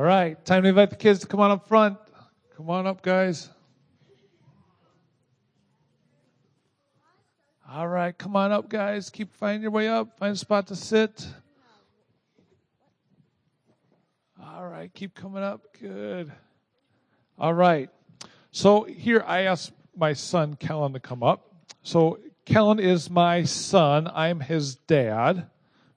All right, time to invite the kids to come on up front. Come on up, guys. All right, come on up, guys. Keep finding your way up. Find a spot to sit. All right, keep coming up. Good. All right. So here I asked my son Kellen to come up. So Kellen is my son. I'm his dad,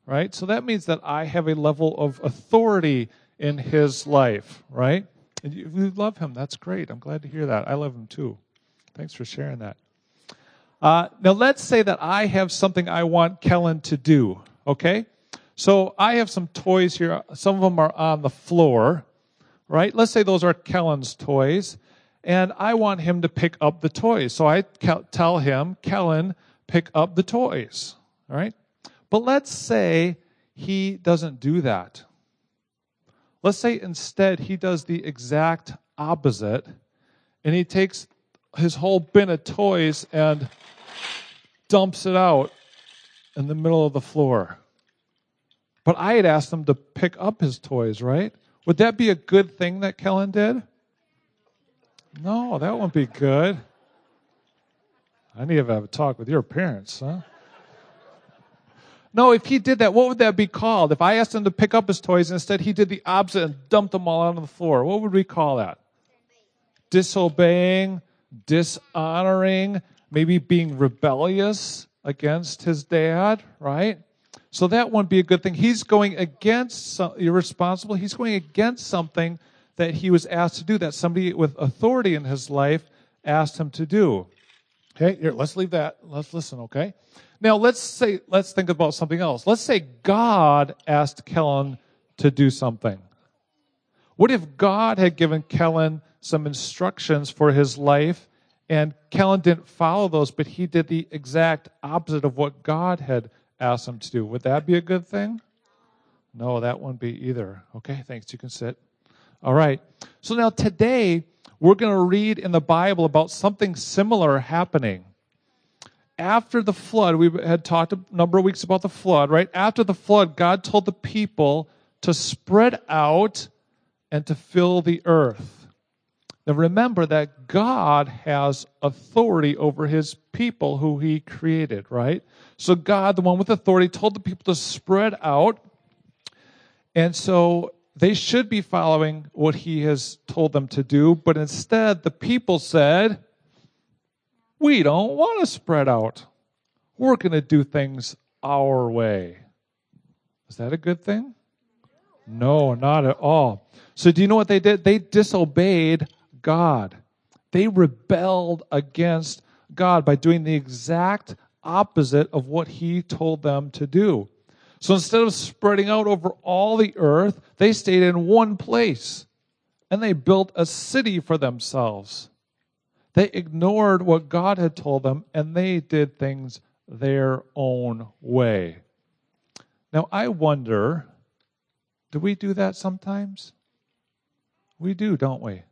right? So that means that I have a level of authority in his life, right? And you, love him. That's great. I'm glad to hear that. I love him too. Thanks for sharing that. Uh, now let's say that I have something I want Kellen to do, okay? So I have some toys here. Some of them are on the floor, right? Let's say those are Kellen's toys and I want him to pick up the toys. So I tell him, Kellen, pick up the toys. All right? But let's say he doesn't do that. Let's say instead he does the exact opposite and he takes his whole bin of toys and dumps it out in the middle of the floor. But I had asked him to pick up his toys, right? Would that be a good thing that Kellen did? No, that wouldn't be good. I need to have a talk with your parents, huh? No, if he did that, what would that be called? If I asked him to pick up his toys, and instead he did the opposite and dumped them all on the floor, what would we call that? Disobeying, dishonoring, maybe being rebellious against his dad, right? So that wouldn't be a good thing. He's going against, some, irresponsible, he's going against something that he was asked to do, that somebody with authority in his life asked him to do. Okay, here, let's leave that. Let's listen, okay? Now let's say, let's think about something else. Let's say God asked Kellen to do something. What if God had given Kellen some instructions for his life and Kellen didn't follow those, but he did the exact opposite of what God had asked him to do? Would that be a good thing? No, that wouldn't be either. Okay, thanks. You can sit. All right. So now today, we're going to read in the Bible about something similar happening. After the flood, we had talked a number of weeks about the flood, right? After the flood, God told the people to spread out and to fill the earth. Now remember that God has authority over his people who he created, right? So God, the one with authority, told the people to spread out. And so they should be following what he has told them to do, but instead the people said, We don't want to spread out. We're going to do things our way. Is that a good thing? No, not at all. So, do you know what they did? They disobeyed God. They rebelled against God by doing the exact opposite of what He told them to do. So instead of spreading out over all the earth, they stayed in one place and they built a city for themselves. They ignored what God had told them and they did things their own way. Now, I wonder do we do that sometimes? We do, don't we?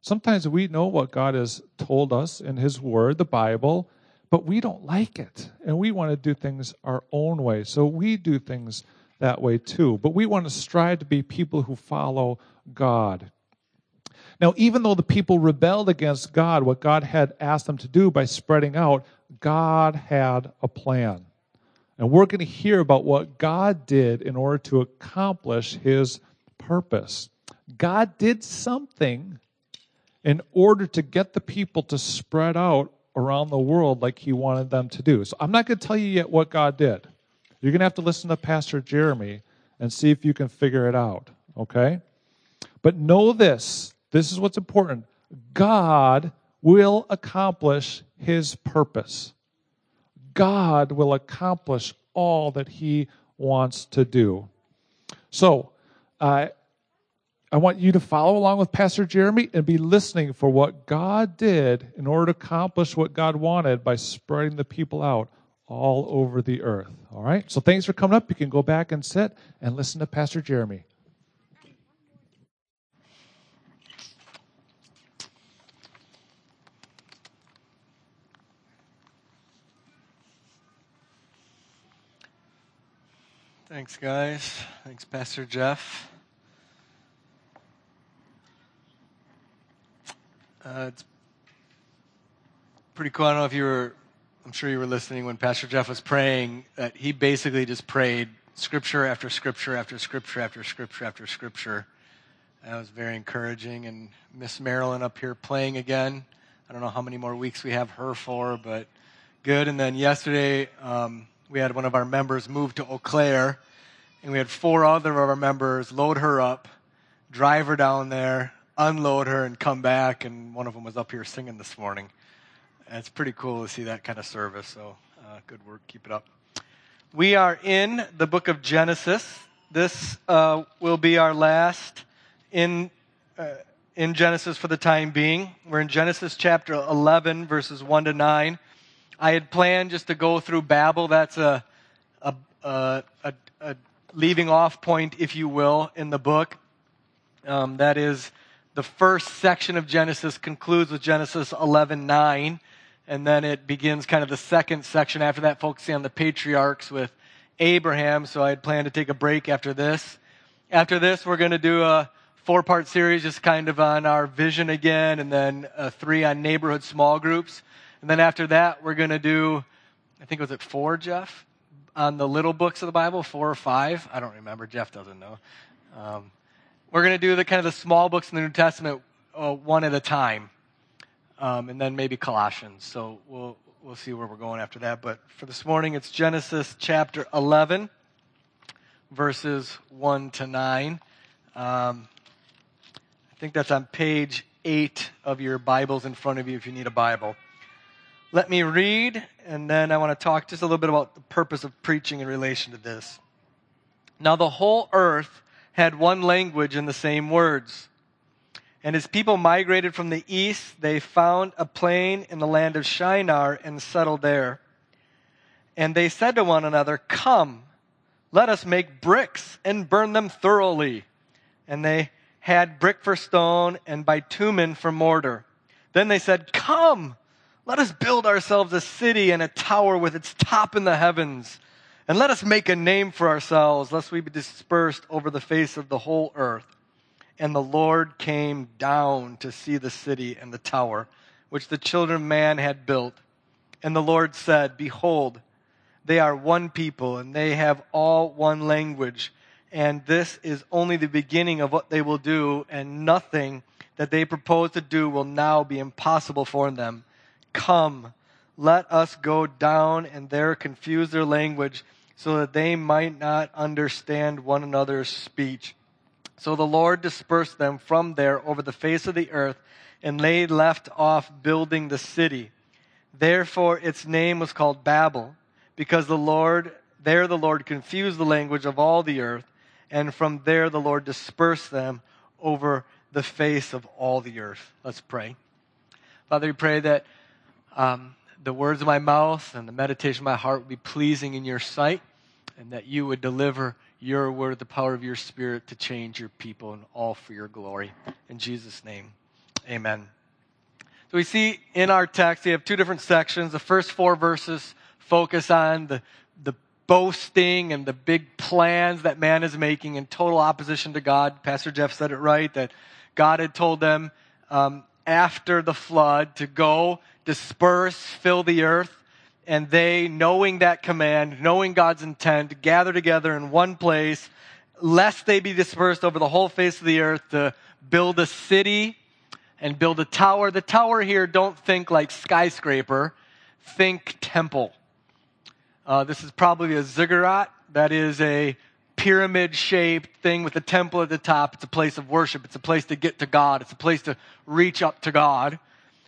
Sometimes we know what God has told us in His Word, the Bible, but we don't like it and we want to do things our own way. So we do things that way too. But we want to strive to be people who follow God. Now, even though the people rebelled against God, what God had asked them to do by spreading out, God had a plan. And we're going to hear about what God did in order to accomplish his purpose. God did something in order to get the people to spread out around the world like he wanted them to do. So I'm not going to tell you yet what God did. You're going to have to listen to Pastor Jeremy and see if you can figure it out, okay? But know this this is what's important God will accomplish his purpose. God will accomplish all that he wants to do. So, uh, I want you to follow along with Pastor Jeremy and be listening for what God did in order to accomplish what God wanted by spreading the people out all over the earth. All right? So thanks for coming up. You can go back and sit and listen to Pastor Jeremy. Thanks, guys. Thanks, Pastor Jeff. Uh, it's pretty cool. I don't know if you were, I'm sure you were listening when Pastor Jeff was praying, that he basically just prayed scripture after scripture after scripture after scripture after scripture. That was very encouraging. And Miss Marilyn up here playing again. I don't know how many more weeks we have her for, but good. And then yesterday, um, we had one of our members move to Eau Claire, and we had four other of our members load her up, drive her down there, unload her, and come back. And one of them was up here singing this morning. And it's pretty cool to see that kind of service. So uh, good work. Keep it up. We are in the book of Genesis. This uh, will be our last in, uh, in Genesis for the time being. We're in Genesis chapter 11, verses 1 to 9. I had planned just to go through Babel. That's a, a, a, a, a leaving off point, if you will, in the book. Um, that is, the first section of Genesis concludes with Genesis 11 9 and then it begins kind of the second section after that, focusing on the patriarchs with Abraham. So I had planned to take a break after this. After this, we're going to do a four part series just kind of on our vision again, and then three on neighborhood small groups. And then after that, we're going to do, I think, was it four, Jeff? On the little books of the Bible, four or five? I don't remember. Jeff doesn't know. Um, we're going to do the kind of the small books in the New Testament uh, one at a time um, and then maybe Colossians. So we'll we'll see where we're going after that. But for this morning, it's Genesis chapter 11, verses 1 to 9. Um, I think that's on page 8 of your Bibles in front of you if you need a Bible. Let me read, and then I want to talk just a little bit about the purpose of preaching in relation to this. Now, the whole earth had one language and the same words. And as people migrated from the east, they found a plain in the land of Shinar and settled there. And they said to one another, Come, let us make bricks and burn them thoroughly. And they had brick for stone and bitumen for mortar. Then they said, Come, let us build ourselves a city and a tower with its top in the heavens. And let us make a name for ourselves, lest we be dispersed over the face of the whole earth. And the Lord came down to see the city and the tower, which the children of man had built. And the Lord said, Behold, they are one people, and they have all one language. And this is only the beginning of what they will do, and nothing that they propose to do will now be impossible for them. Come, let us go down and there confuse their language, so that they might not understand one another's speech. So the Lord dispersed them from there over the face of the earth, and they left off building the city. Therefore its name was called Babel, because the Lord, there the Lord confused the language of all the earth, and from there the Lord dispersed them over the face of all the earth. Let's pray. Father, we pray that um, the words of my mouth and the meditation of my heart would be pleasing in your sight, and that you would deliver your word, the power of your spirit to change your people and all for your glory. In Jesus' name, amen. So we see in our text, we have two different sections. The first four verses focus on the, the boasting and the big plans that man is making in total opposition to God. Pastor Jeff said it right that God had told them um, after the flood to go disperse, fill the earth and they, knowing that command, knowing God's intent, gather together in one place, lest they be dispersed over the whole face of the earth to build a city and build a tower. The tower here, don't think like skyscraper, think temple. Uh, this is probably a ziggurat. That is a pyramid shaped thing with a temple at the top. It's a place of worship. It's a place to get to God. It's a place to reach up to God.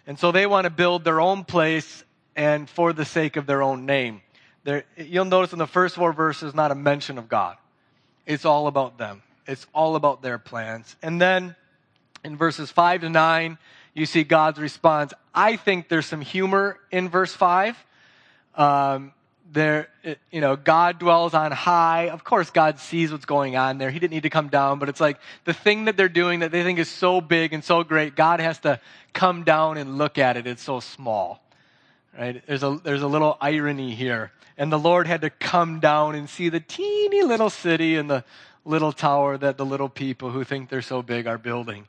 And so they want to build their own place and for the sake of their own name. There, you'll notice in the first four verses, not a mention of God. It's all about them. It's all about their plans. And then in verses 5 to 9, you see God's response. I think there's some humor in verse 5. Um, there, you know, God dwells on high. Of course, God sees what's going on there. He didn't need to come down, but it's like the thing that they're doing that they think is so big and so great, God has to come down and look at it. It's so small. Right? There's a, there's a little irony here. And the Lord had to come down and see the teeny little city and the little tower that the little people who think they're so big are building.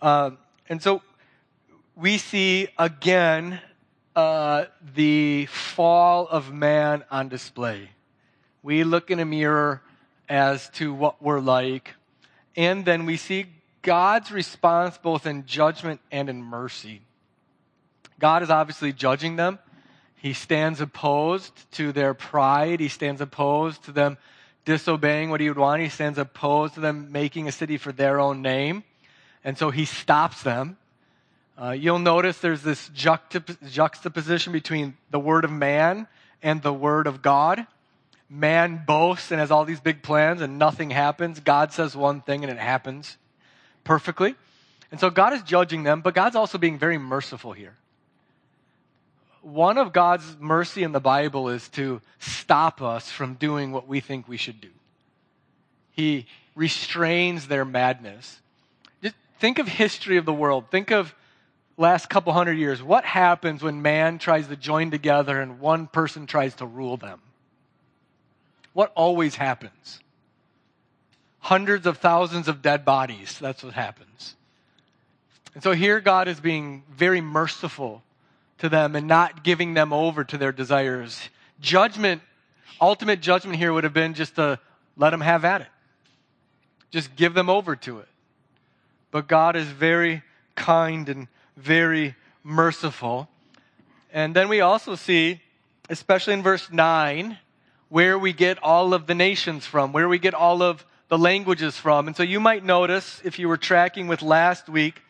Uh, and so we see again uh, the fall of man on display. We look in a mirror as to what we're like, and then we see God's response both in judgment and in mercy. God is obviously judging them. He stands opposed to their pride. He stands opposed to them disobeying what he would want. He stands opposed to them making a city for their own name. And so he stops them. Uh, you'll notice there's this juxtap- juxtaposition between the word of man and the word of God. Man boasts and has all these big plans, and nothing happens. God says one thing, and it happens perfectly. And so God is judging them, but God's also being very merciful here one of God's mercy in the Bible is to stop us from doing what we think we should do. He restrains their madness. Just think of history of the world. Think of last couple hundred years. What happens when man tries to join together and one person tries to rule them? What always happens? Hundreds of thousands of dead bodies. That's what happens. And so here God is being very merciful to them and not giving them over to their desires. Judgment, ultimate judgment here would have been just to let them have at it. Just give them over to it. But God is very kind and very merciful. And then we also see, especially in verse 9, where we get all of the nations from, where we get all of the languages from. And so you might notice, if you were tracking with last week,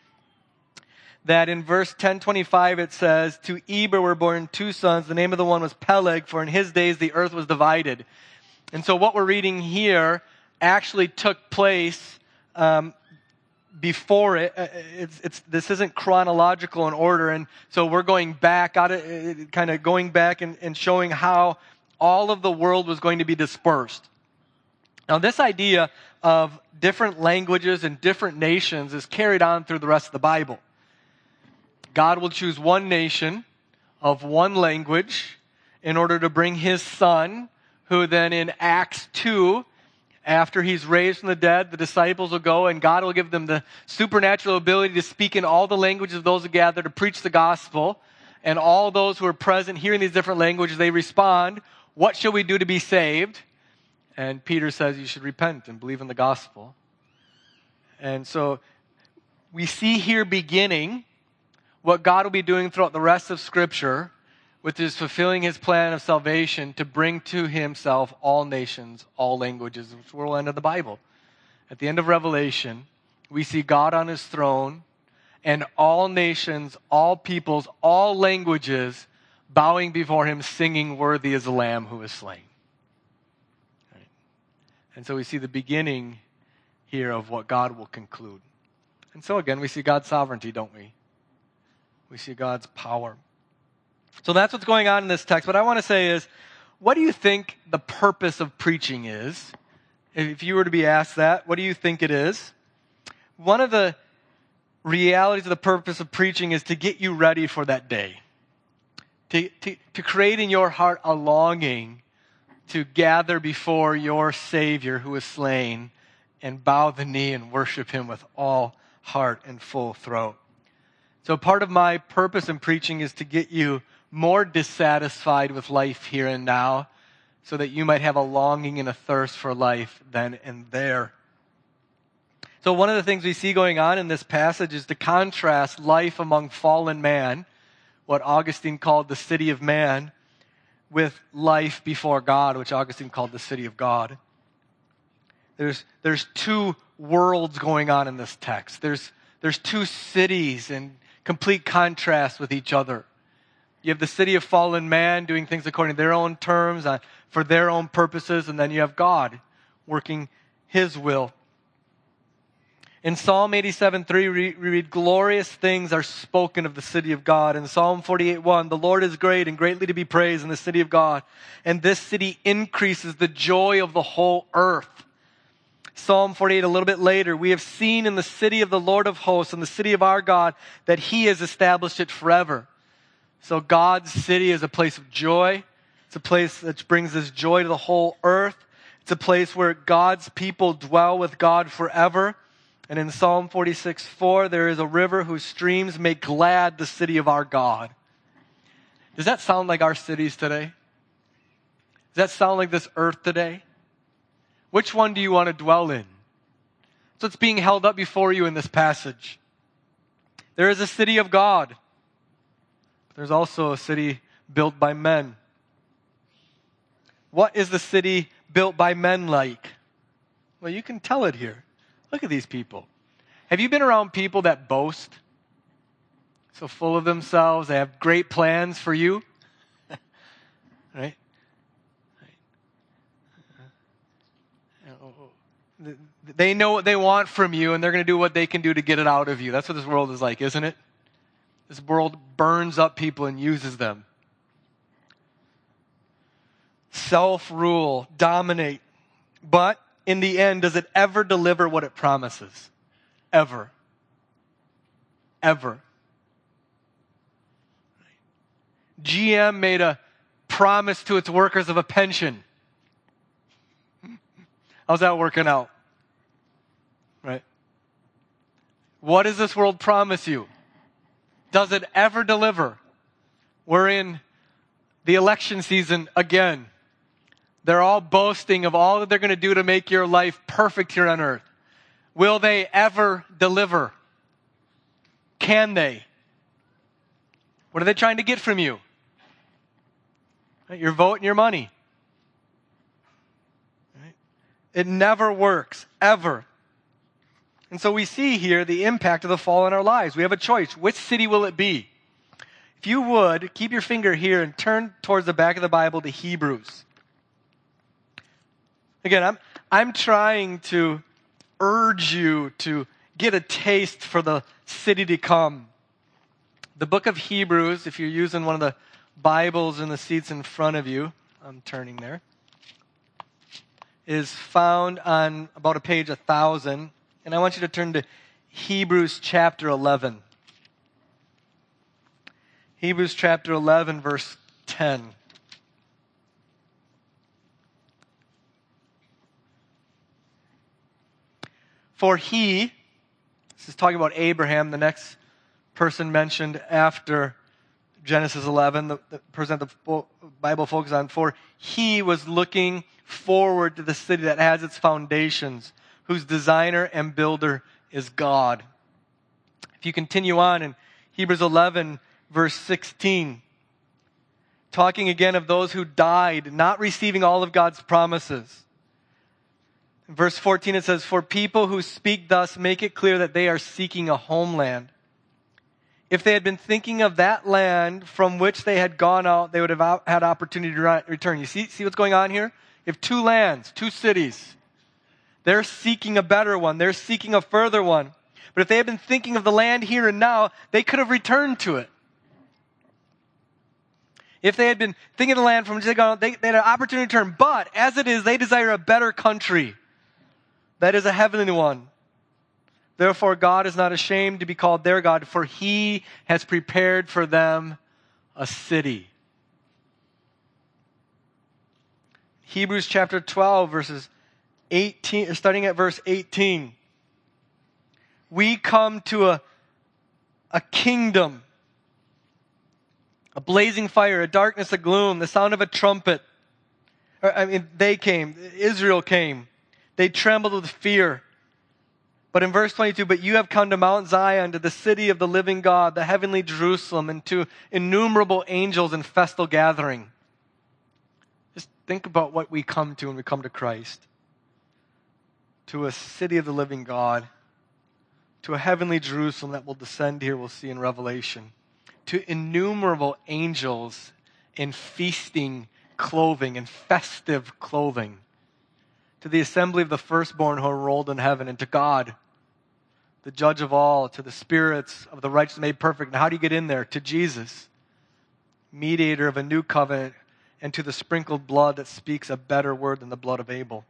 that in verse 1025 it says, To Eber were born two sons. The name of the one was Peleg, for in his days the earth was divided. And so what we're reading here actually took place um, before it. Uh, it's, it's, this isn't chronological in order. And so we're going back, out of, uh, kind of going back and, and showing how all of the world was going to be dispersed. Now, this idea of different languages and different nations is carried on through the rest of the Bible. God will choose one nation of one language in order to bring his son, who then in Acts 2, after he's raised from the dead, the disciples will go and God will give them the supernatural ability to speak in all the languages of those who gather to preach the gospel. And all those who are present hearing these different languages, they respond, What shall we do to be saved? And Peter says, You should repent and believe in the gospel. And so we see here beginning what God will be doing throughout the rest of Scripture, which is fulfilling his plan of salvation to bring to himself all nations, all languages, which we'll end of the Bible. At the end of Revelation, we see God on his throne and all nations, all peoples, all languages bowing before him, singing, Worthy is the Lamb who is slain. Right. And so we see the beginning here of what God will conclude. And so again, we see God's sovereignty, don't we? we see God's power. So that's what's going on in this text. What I want to say is, what do you think the purpose of preaching is? If you were to be asked that, what do you think it is? One of the realities of the purpose of preaching is to get you ready for that day. To, to, to create in your heart a longing to gather before your Savior who is slain and bow the knee and worship Him with all heart and full throat. So, part of my purpose in preaching is to get you more dissatisfied with life here and now so that you might have a longing and a thirst for life then and there. So, one of the things we see going on in this passage is to contrast life among fallen man, what Augustine called the city of man, with life before God, which Augustine called the city of God. There's, there's two worlds going on in this text. There's, there's two cities in complete contrast with each other. You have the city of fallen man doing things according to their own terms, uh, for their own purposes, and then you have God working his will. In Psalm 87 3, we read, Glorious things are spoken of the city of God. In Psalm 48 1, the Lord is great and greatly to be praised in the city of God. And this city increases the joy of the whole earth. Psalm 48 a little bit later, we have seen in the city of the Lord of hosts, in the city of our God, that he has established it forever. So God's city is a place of joy. It's a place that brings this joy to the whole earth. It's a place where God's people dwell with God forever. And in Psalm 46 4, there is a river whose streams make glad the city of our God. Does that sound like our cities today? Does that sound like this earth today? Which one do you want to dwell in? So it's being held up before you in this passage. There is a city of God. There's also a city built by men. What is the city built by men like? Well, you can tell it here. Look at these people. Have you been around people that boast? So full of themselves, they have great plans for you. right? They know what they want from you, and they're going to do what they can do to get it out of you. That's what this world is like, isn't it? This world burns up people and uses them. Self rule, dominate. But in the end, does it ever deliver what it promises? Ever. Ever. GM made a promise to its workers of a pension. How's that working out? Right? What does this world promise you? Does it ever deliver? We're in the election season again. They're all boasting of all that they're going to do to make your life perfect here on earth. Will they ever deliver? Can they? What are they trying to get from you? Your vote and your money. It never works, ever. And so we see here the impact of the fall in our lives. We have a choice. Which city will it be? If you would, keep your finger here and turn towards the back of the Bible to Hebrews. Again, I'm, I'm trying to urge you to get a taste for the city to come. The book of Hebrews, if you're using one of the Bibles in the seats in front of you, I'm turning there, is found on about a page a thousand. And I want you to turn to Hebrews chapter 11. Hebrews chapter 11, verse 10. For he, this is talking about Abraham, the next person mentioned after Genesis 11, the, the person the Bible focuses on, for he was looking forward to the city that has its foundations, whose designer and builder is God. If you continue on in Hebrews 11, verse 16, talking again of those who died, not receiving all of God's promises. In verse 14 it says, For people who speak thus make it clear that they are seeking a homeland. If they had been thinking of that land from which they had gone out, they would have had opportunity to return. You see, see what's going on here? If two lands, two cities, they're seeking a better one. They're seeking a further one. But if they had been thinking of the land here and now, they could have returned to it. If they had been thinking of the land from they gone they, they had an opportunity to return. But as it is, they desire a better country that is a heavenly one. Therefore, God is not ashamed to be called their God, for he has prepared for them a city. Hebrews chapter 12, verses 18, starting at verse 18. We come to a, a kingdom, a blazing fire, a darkness, a gloom, the sound of a trumpet. I mean, they came, Israel came. They trembled with fear. But in verse 22, but you have come to Mount Zion, to the city of the living God, the heavenly Jerusalem, and to innumerable angels in festal gathering. Just think about what we come to when we come to Christ. To a city of the living God, to a heavenly Jerusalem that will descend here, we'll see in Revelation, to innumerable angels in feasting clothing and festive clothing to the assembly of the firstborn who are rolled in heaven, and to God, the judge of all, to the spirits of the righteous made perfect. And how do you get in there? To Jesus, mediator of a new covenant, and to the sprinkled blood that speaks a better word than the blood of Abel.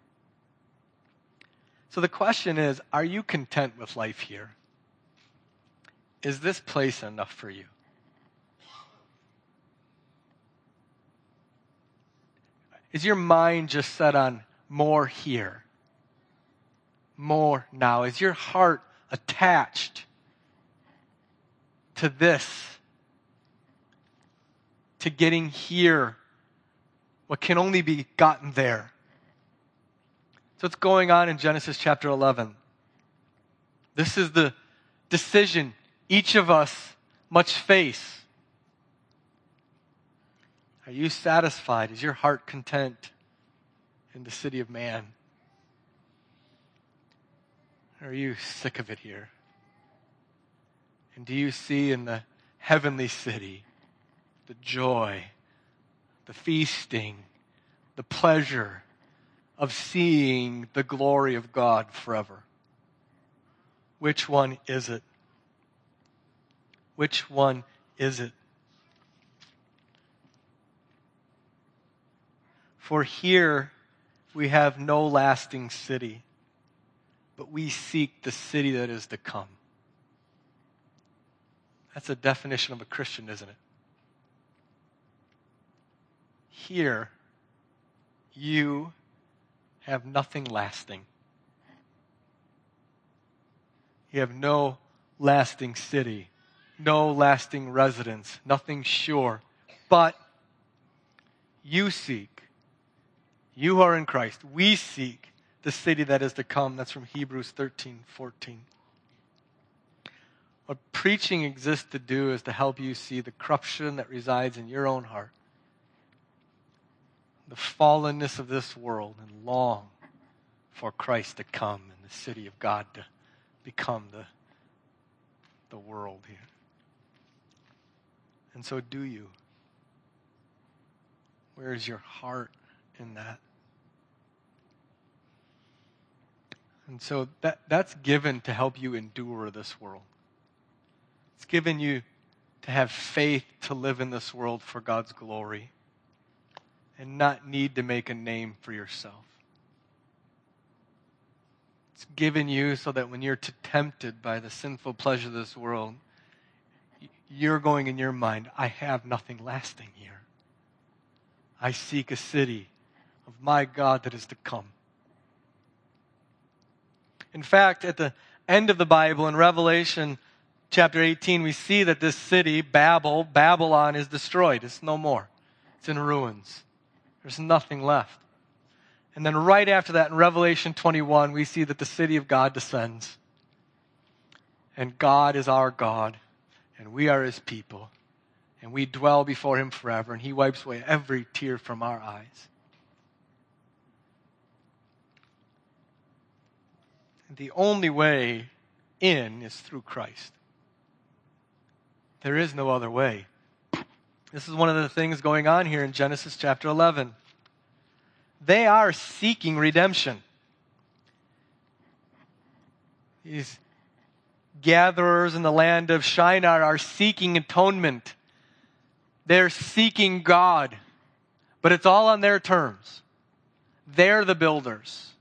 So the question is are you content with life here? Is this place enough for you? Is your mind just set on more here. More now. Is your heart attached to this, to getting here, what can only be gotten there. What's going on in Genesis chapter 11? This is the decision each of us must face. Are you satisfied? Is your heart content in the city of man? Are you sick of it here? And do you see in the heavenly city the joy, the feasting, the pleasure of seeing the glory of God forever? Which one is it? Which one is it? For here we have no lasting city, but we seek the city that is to come. That's a definition of a Christian, isn't it? Here, you have nothing lasting. You have no lasting city, no lasting residence, nothing sure. But you seek, you are in Christ. We seek the city that is to come. That's from Hebrews 13 14. What preaching exists to do is to help you see the corruption that resides in your own heart, the fallenness of this world, and long for Christ to come and the city of God to become the, the world here. And so, do you? Where is your heart in that? And so that, that's given to help you endure this world. It's given you to have faith to live in this world for God's glory and not need to make a name for yourself. It's given you so that when you're tempted by the sinful pleasure of this world, you're going in your mind, I have nothing lasting here. I seek a city of my God that is to come. In fact, at the end of the Bible in Revelation chapter 18, we see that this city, Babel, Babylon, is destroyed. It's no more, it's in ruins. There's nothing left. And then right after that, in Revelation 21, we see that the city of God descends. And God is our God, and we are his people. And we dwell before him forever, and he wipes away every tear from our eyes. The only way in is through Christ. There is no other way. This is one of the things going on here in Genesis chapter 11. They are seeking redemption. These gatherers in the land of Shinar are seeking atonement. They're seeking God, but it's all on their terms. They're the builders.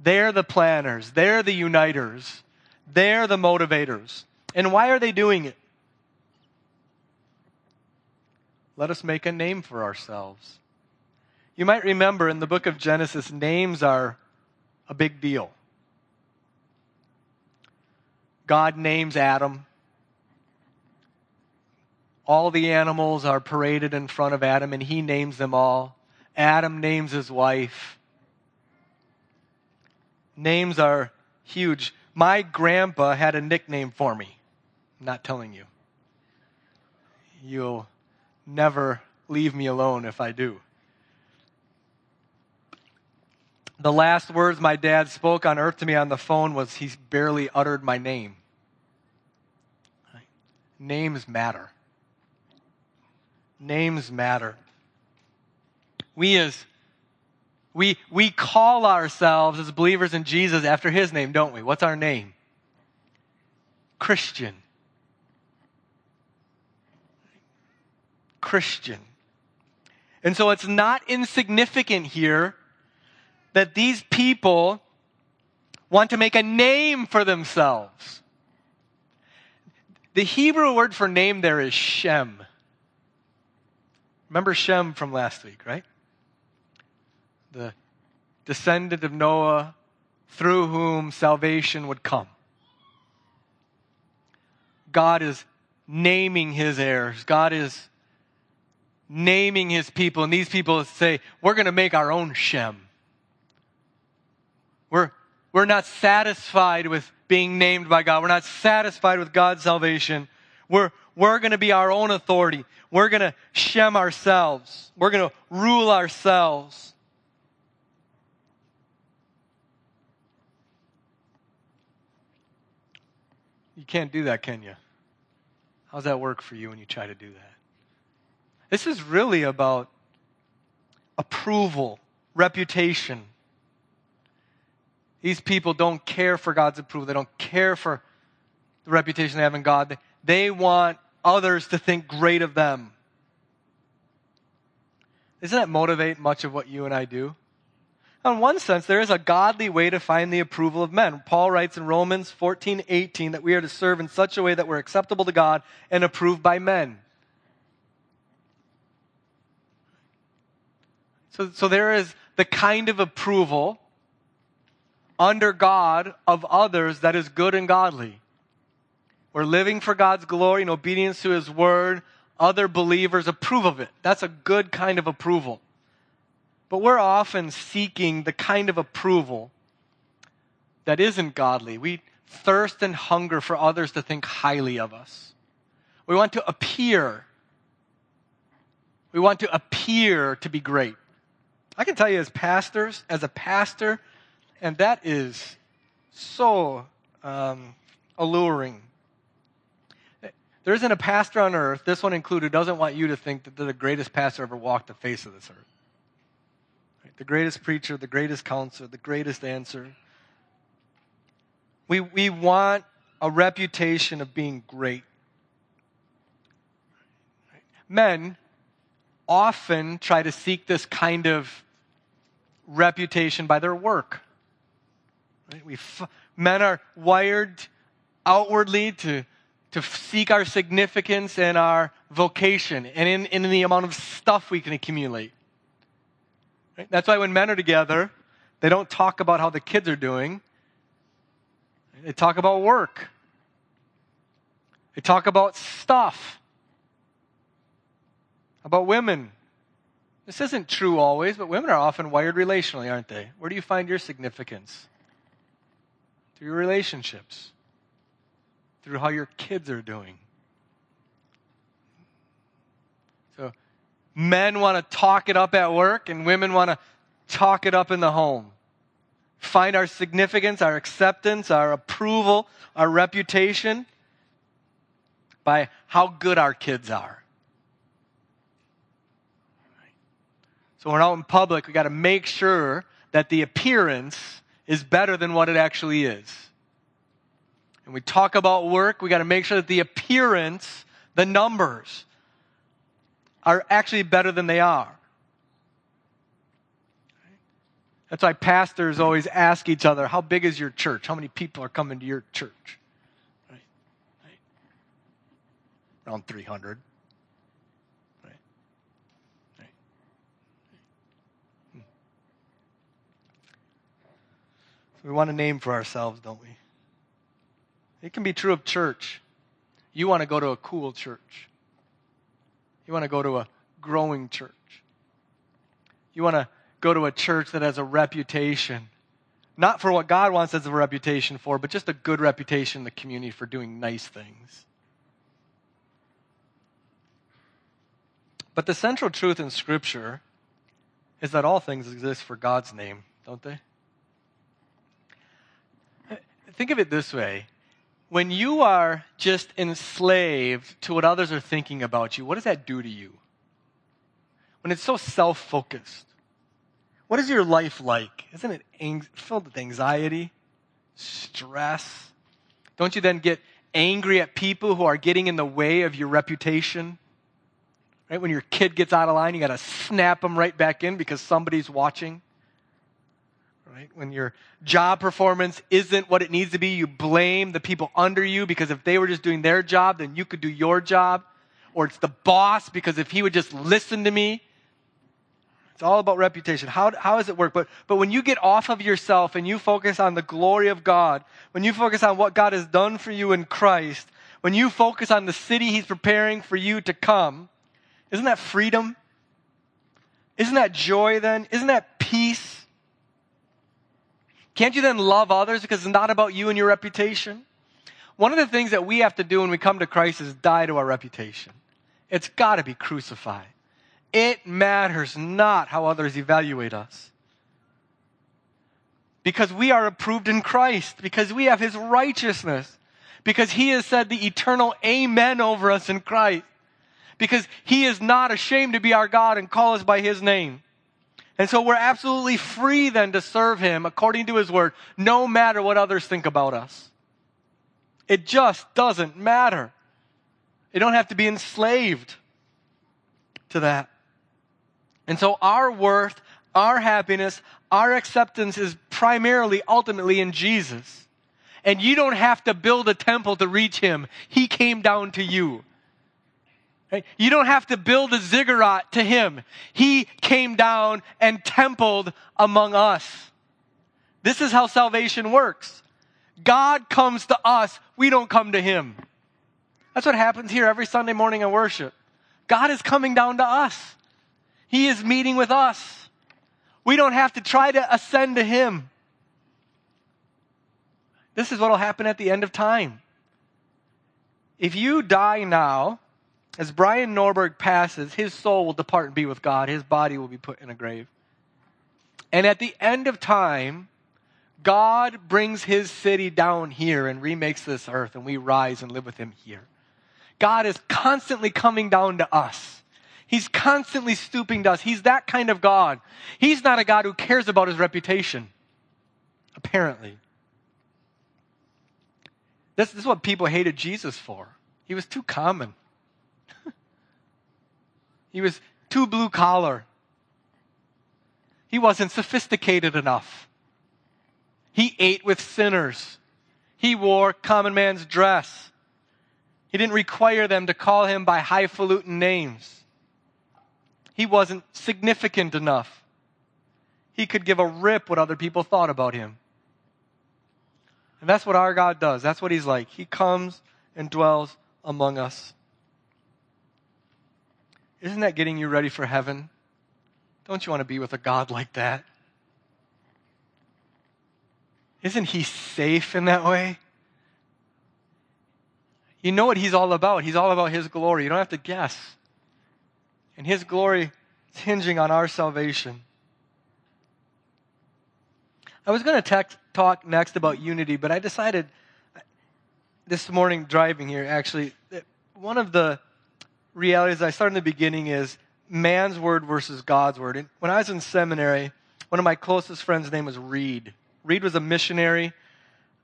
They're the planners. They're the uniters. They're the motivators. And why are they doing it? Let us make a name for ourselves. You might remember in the book of Genesis, names are a big deal. God names Adam. All the animals are paraded in front of Adam, and he names them all. Adam names his wife. Names are huge. My grandpa had a nickname for me. I'm not telling you. You'll never leave me alone if I do. The last words my dad spoke on earth to me on the phone was he barely uttered my name. Names matter. Names matter. We as we we call ourselves as believers in Jesus after his name, don't we? What's our name? Christian. Christian. And so it's not insignificant here that these people want to make a name for themselves. The Hebrew word for name there is Shem. Remember Shem from last week, right? The descendant of Noah through whom salvation would come. God is naming his heirs. God is naming his people. And these people say, we're going to make our own Shem. We're, we're not satisfied with being named by God. We're not satisfied with God's salvation. We're, we're going to be our own authority. We're going to Shem ourselves. We're going to rule ourselves. You can't do that, can you? How's that work for you when you try to do that? This is really about approval, reputation. These people don't care for God's approval. They don't care for the reputation they have in God. They want others to think great of them. Doesn't that motivate much of what you and I do? In one sense, there is a godly way to find the approval of men. Paul writes in Romans 14, 18 that we are to serve in such a way that we're acceptable to God and approved by men. So, so there is the kind of approval under God of others that is good and godly. We're living for God's glory and obedience to His word. Other believers approve of it. That's a good kind of approval. But we're often seeking the kind of approval that isn't godly. We thirst and hunger for others to think highly of us. We want to appear. We want to appear to be great. I can tell you as pastors, as a pastor, and that is so um, alluring. There isn't a pastor on earth, this one included, who doesn't want you to think that they're the greatest pastor ever walked the face of this earth. Right? The greatest preacher, the greatest counselor, the greatest answer. We, we want a reputation of being great. Men often try to seek this kind of reputation by their work. Right? We f- men are wired outwardly to, to seek our significance and our vocation and in, in the amount of stuff we can accumulate. Right? That's why when men are together, they don't talk about how the kids are doing. They talk about work. They talk about stuff. About women. This isn't true always, but women are often wired relationally, aren't they? Where do you find your significance? Through your relationships, through how your kids are doing. So, men want to talk it up at work, and women want to talk it up in the home. Find our significance, our acceptance, our approval, our reputation by how good our kids are. When we're out in public, we got to make sure that the appearance is better than what it actually is. And we talk about work, we got to make sure that the appearance, the numbers, are actually better than they are. That's why pastors always ask each other, How big is your church? How many people are coming to your church? Right? Right? Around 300. We want a name for ourselves, don't we? It can be true of church. You want to go to a cool church. You want to go to a growing church. You want to go to a church that has a reputation, not for what God wants as a reputation for, but just a good reputation in the community for doing nice things. But the central truth in Scripture is that all things exist for God's name, don't they? Think of it this way when you are just enslaved to what others are thinking about you, what does that do to you? When it's so self focused, what is your life like? Isn't it ang- filled with anxiety, stress? Don't you then get angry at people who are getting in the way of your reputation? Right? When your kid gets out of line, you got to snap them right back in because somebody's watching right? When your job performance isn't what it needs to be, you blame the people under you because if they were just doing their job, then you could do your job. Or it's the boss because if he would just listen to me. It's all about reputation. How, how does it work? But, but when you get off of yourself and you focus on the glory of God, when you focus on what God has done for you in Christ, when you focus on the city he's preparing for you to come, isn't that freedom? Isn't that joy then? Isn't that peace? Can't you then love others because it's not about you and your reputation? One of the things that we have to do when we come to Christ is die to our reputation. It's got to be crucified. It matters not how others evaluate us. Because we are approved in Christ, because we have his righteousness, because he has said the eternal amen over us in Christ, because he is not ashamed to be our God and call us by his name. And so we're absolutely free then to serve him according to his word, no matter what others think about us. It just doesn't matter. You don't have to be enslaved to that. And so our worth, our happiness, our acceptance is primarily, ultimately in Jesus. And you don't have to build a temple to reach him. He came down to you. You don't have to build a ziggurat to him. He came down and templed among us. This is how salvation works. God comes to us. We don't come to him. That's what happens here every Sunday morning in worship. God is coming down to us. He is meeting with us. We don't have to try to ascend to Him. This is what will happen at the end of time. If you die now, as Brian Norberg passes, his soul will depart and be with God. His body will be put in a grave. And at the end of time, God brings his city down here and remakes this earth, and we rise and live with him here. God is constantly coming down to us. He's constantly stooping to us. He's that kind of God. He's not a God who cares about his reputation, apparently. This, this is what people hated Jesus for. He was too common, he was too blue collar. He wasn't sophisticated enough. He ate with sinners. He wore common man's dress. He didn't require them to call him by highfalutin names he wasn't significant enough. He could give a rip what other people thought about him. And that's what our God does. That's what he's like. He comes and dwells among us. Isn't that getting you ready for heaven? Don't you want to be with a God like that? Isn't he safe in that way? You know what he's all about. He's all about his glory. You don't have to guess and His glory is hinging on our salvation. I was going to talk next about unity, but I decided uh, this morning driving here, actually, one of the realities I started in the beginning is man's word versus God's word. And when I was in seminary, one of my closest friends' name was Reed. Reed was a missionary.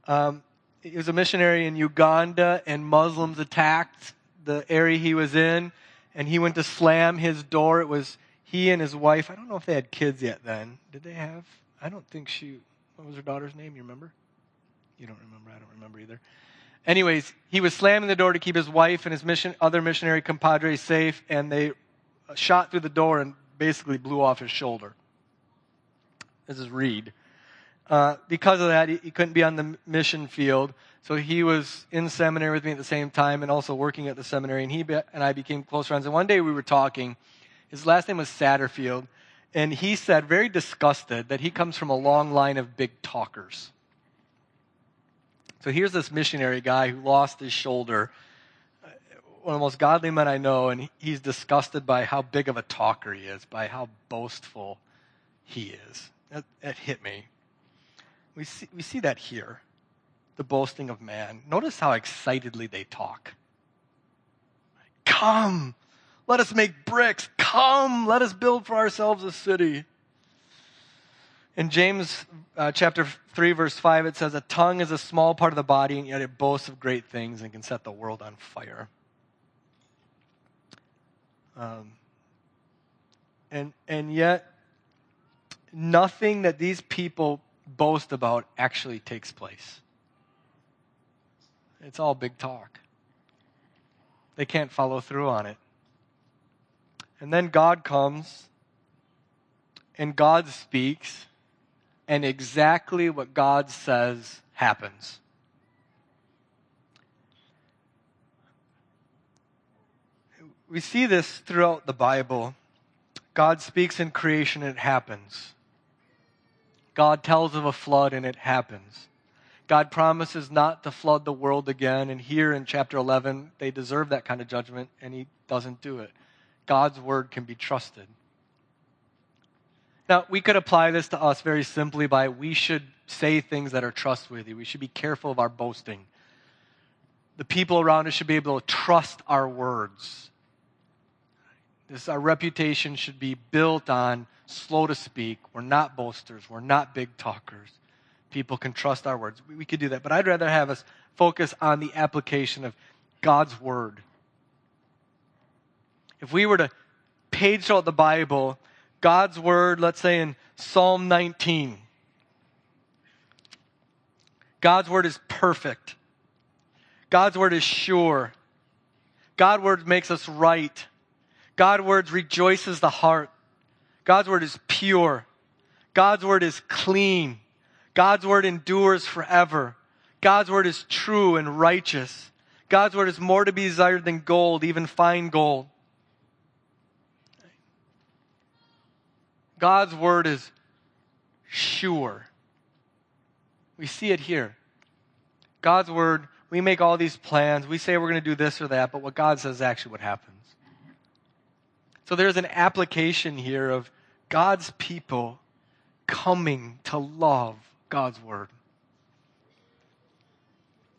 Um, he was a missionary in Uganda, and Muslims attacked the area he was in and he went to slam his door. It was he and his wife. I don't know if they had kids yet then. Did they have? I don't think she. What was her daughter's name? You remember? You don't remember. I don't remember either. Anyways, he was slamming the door to keep his wife and his mission, other missionary compadres safe, and they shot through the door and basically blew off his shoulder. This is Reed. Uh, because of that, he, he couldn't be on the mission field. So he was in seminary with me at the same time and also working at the seminary. And he be, and I became close friends. And one day we were talking. His last name was Satterfield. And he said, very disgusted, that he comes from a long line of big talkers. So here's this missionary guy who lost his shoulder, one of the most godly men I know, and he's disgusted by how big of a talker he is, by how boastful he is. That, that hit me. We see, we see that here the boasting of man. Notice how excitedly they talk. Come, let us make bricks. Come, let us build for ourselves a city. In James uh, chapter 3, verse 5, it says, A tongue is a small part of the body, and yet it boasts of great things and can set the world on fire. Um, and, and yet, nothing that these people boast about actually takes place. It's all big talk. They can't follow through on it. And then God comes and God speaks, and exactly what God says happens. we see this throughout the Bible. God speaks in creation and it happens. God tells of a flood and it happens. God promises not to flood the world again, and here in chapter 11, they deserve that kind of judgment, and he doesn't do it. God's word can be trusted. Now, we could apply this to us very simply by we should say things that are trustworthy. We should be careful of our boasting. The people around us should be able to trust our words. This, our reputation should be built on slow to speak. We're not boasters. We're not big talkers. People can trust our words. We, we could do that. But I'd rather have us focus on the application of God's word. If we were to page out the Bible, God's word, let's say in Psalm 19, God's word is perfect. God's word is sure. God's word makes us right. God's word rejoices the heart. God's word is pure. God's word is clean. God's word endures forever. God's word is true and righteous. God's word is more to be desired than gold, even fine gold. God's word is sure. We see it here. God's word, we make all these plans. We say we're going to do this or that, but what God says is actually what happens. So there's an application here of God's people coming to love God's word.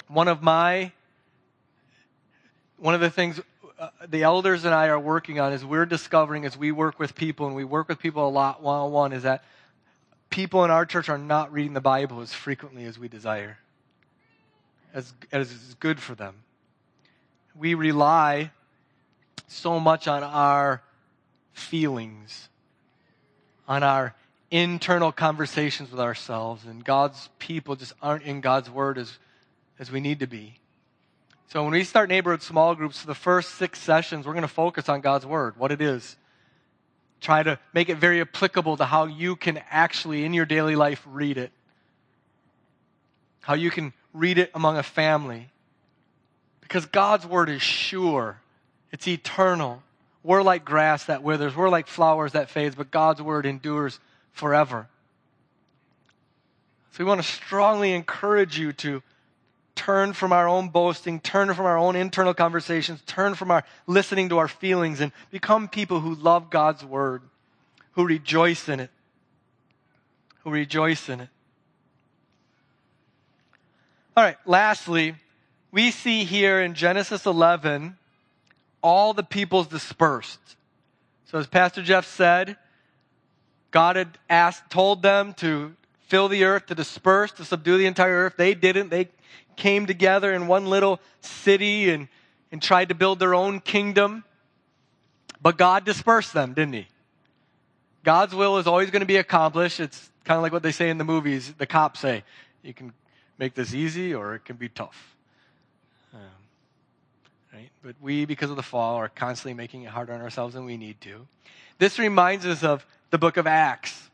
One of my one of the things uh, the elders and I are working on is we're discovering as we work with people and we work with people a lot one on one is that people in our church are not reading the Bible as frequently as we desire, as, as is good for them. We rely so much on our feelings, on our internal conversations with ourselves, and God's people just aren't in God's Word as, as we need to be. So when we start neighborhood small groups, the first six sessions, we're going to focus on God's Word, what it is. Try to make it very applicable to how you can actually, in your daily life, read it. How you can read it among a family. Because God's Word is sure, it's eternal, we're like grass that withers, we're like flowers that fades, but God's word endures forever. So we want to strongly encourage you to turn from our own boasting, turn from our own internal conversations, turn from our listening to our feelings, and become people who love God's word, who rejoice in it. Who rejoice in it. All right, lastly, we see here in Genesis 11 all the peoples dispersed. So as Pastor Jeff said, God had asked, told them to fill the earth, to disperse, to subdue the entire earth. They didn't. They came together in one little city and, and tried to build their own kingdom. But God dispersed them, didn't he? God's will is always going to be accomplished. It's kind of like what they say in the movies. The cops say, you can make this easy or it can be tough. Um, right? But we, because of the fall, are constantly making it harder on ourselves than we need to. This reminds us of the book of Acts.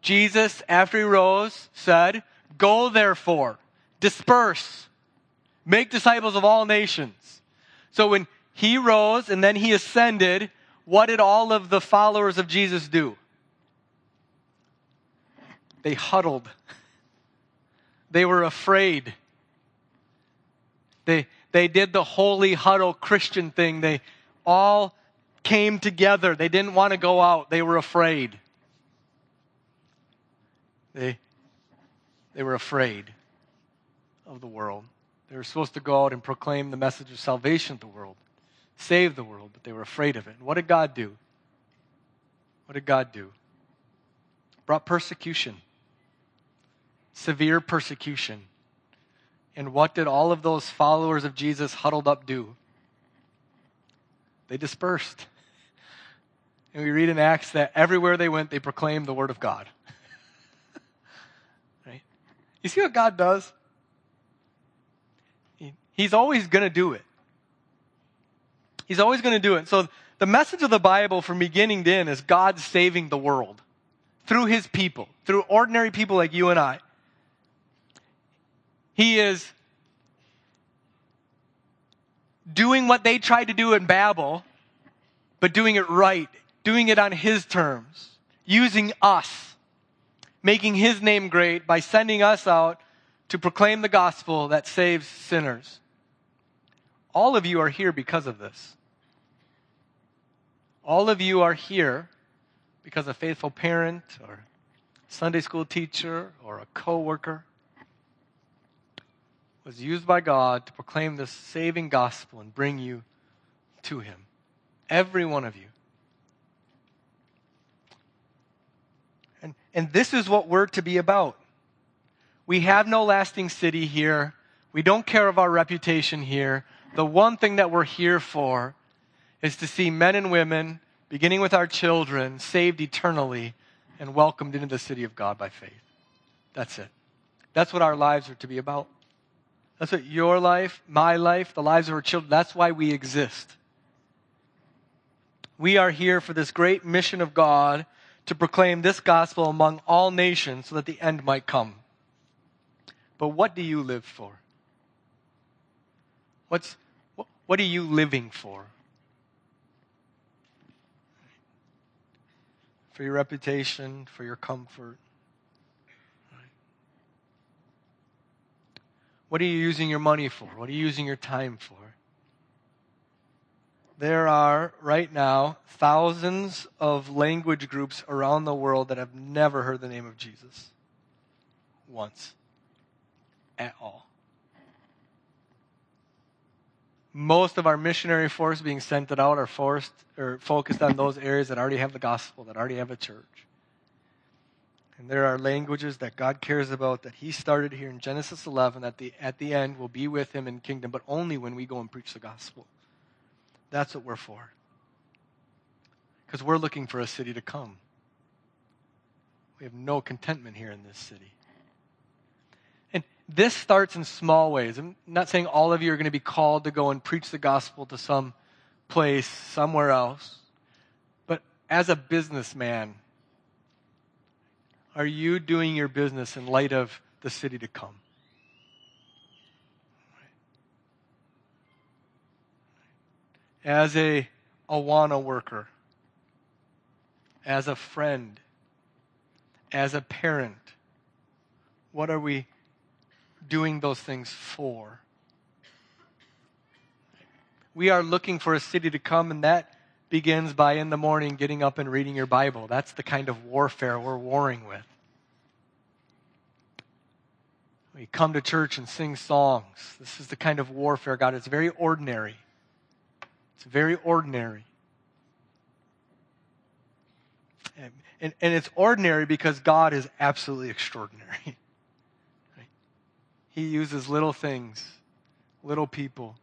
Jesus, after he rose, said, Go therefore, disperse, make disciples of all nations. So when he rose and then he ascended, what did all of the followers of Jesus do? They huddled. They were afraid. They, they did the holy huddle Christian thing. They all came together. They didn't want to go out. They were afraid. They, they were afraid of the world. They were supposed to go out and proclaim the message of salvation to the world, save the world, but they were afraid of it. And what did God do? What did God do? Brought persecution, severe persecution. And what did all of those followers of Jesus huddled up do? They dispersed. And we read in Acts that everywhere they went, they proclaimed the word of God. right? You see what God does? He's always going to do it. He's always going to do it. So the message of the Bible from beginning to end is God saving the world through his people, through ordinary people like you and I. He is doing what they tried to do in Babel, but doing it right, doing it on His terms, using us, making His name great by sending us out to proclaim the gospel that saves sinners. All of you are here because of this. All of you are here because a faithful parent or Sunday school teacher or a coworker was used by God to proclaim this saving gospel and bring you to him. Every one of you. And, and this is what we're to be about. We have no lasting city here. We don't care of our reputation here. The one thing that we're here for is to see men and women, beginning with our children, saved eternally and welcomed into the city of God by faith. That's it. That's what our lives are to be about. That's what your life, my life, the lives of our children, that's why we exist. We are here for this great mission of God to proclaim this gospel among all nations so that the end might come. But what do you live for? What's, what are you living for? For your reputation, for your comfort? What are you using your money for? What are you using your time for? There are, right now, thousands of language groups around the world that have never heard the name of Jesus once at all. Most of our missionary force being sent out are forced or focused on those areas that already have the gospel, that already have a church. And there are languages that God cares about that He started here in Genesis 11 that the, at the end will be with Him in kingdom, but only when we go and preach the gospel. That's what we're for. Because we're looking for a city to come. We have no contentment here in this city. This starts in small ways. I'm not saying all of you are going to be called to go and preach the gospel to some place somewhere else. But as a businessman, are you doing your business in light of the city to come? As a Awana worker, as a friend, as a parent, what are we doing those things for? We are looking for a city to come, and that begins by in the morning getting up and reading your Bible. That's the kind of warfare we're warring with. We come to church and sing songs. This is the kind of warfare, God. It's very ordinary. It's very ordinary. And, and, and it's ordinary because God is absolutely extraordinary. He uses little things, little people,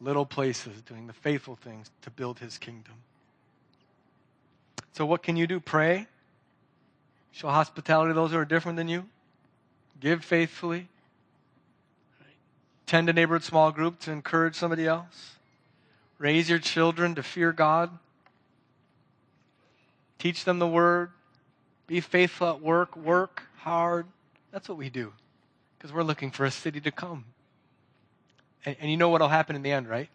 little places, doing the faithful things to build his kingdom. So, what can you do? Pray. Show hospitality to those who are different than you. Give faithfully. Tend a neighborhood small group to encourage somebody else. Raise your children to fear God. Teach them the word. Be faithful at work. Work hard. That's what we do because we're looking for a city to come. And, and you know what will happen in the end, right?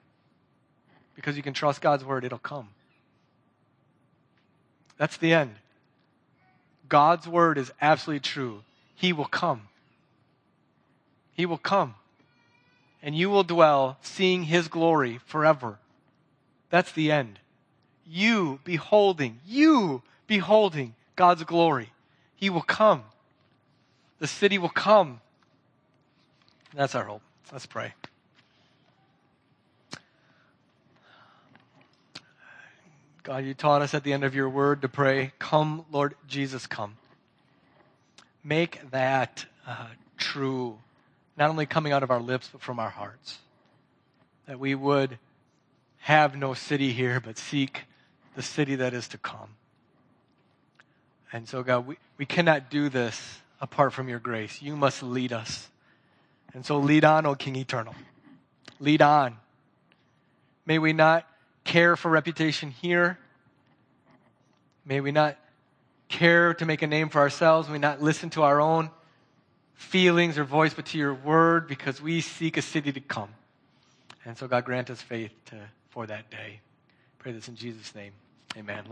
Because you can trust God's word, it'll come. That's the end. God's word is absolutely true. He will come. He will come. And you will dwell seeing his glory forever. That's the end. You beholding, you beholding God's glory. He will come. The city will come. That's our hope. Let's pray. God, you taught us at the end of your word to pray, Come, Lord Jesus, come. Make that uh, true, not only coming out of our lips, but from our hearts. That we would have no city here, but seek the city that is to come. And so, God, we, we cannot do this apart from your grace. You must lead us. And so, lead on, O King Eternal. Lead on. May we not care for reputation here. May we not care to make a name for ourselves. May we not listen to our own feelings or voice, but to your word, because we seek a city to come. And so, God, grant us faith to, for that day. Pray this in Jesus' name. Amen.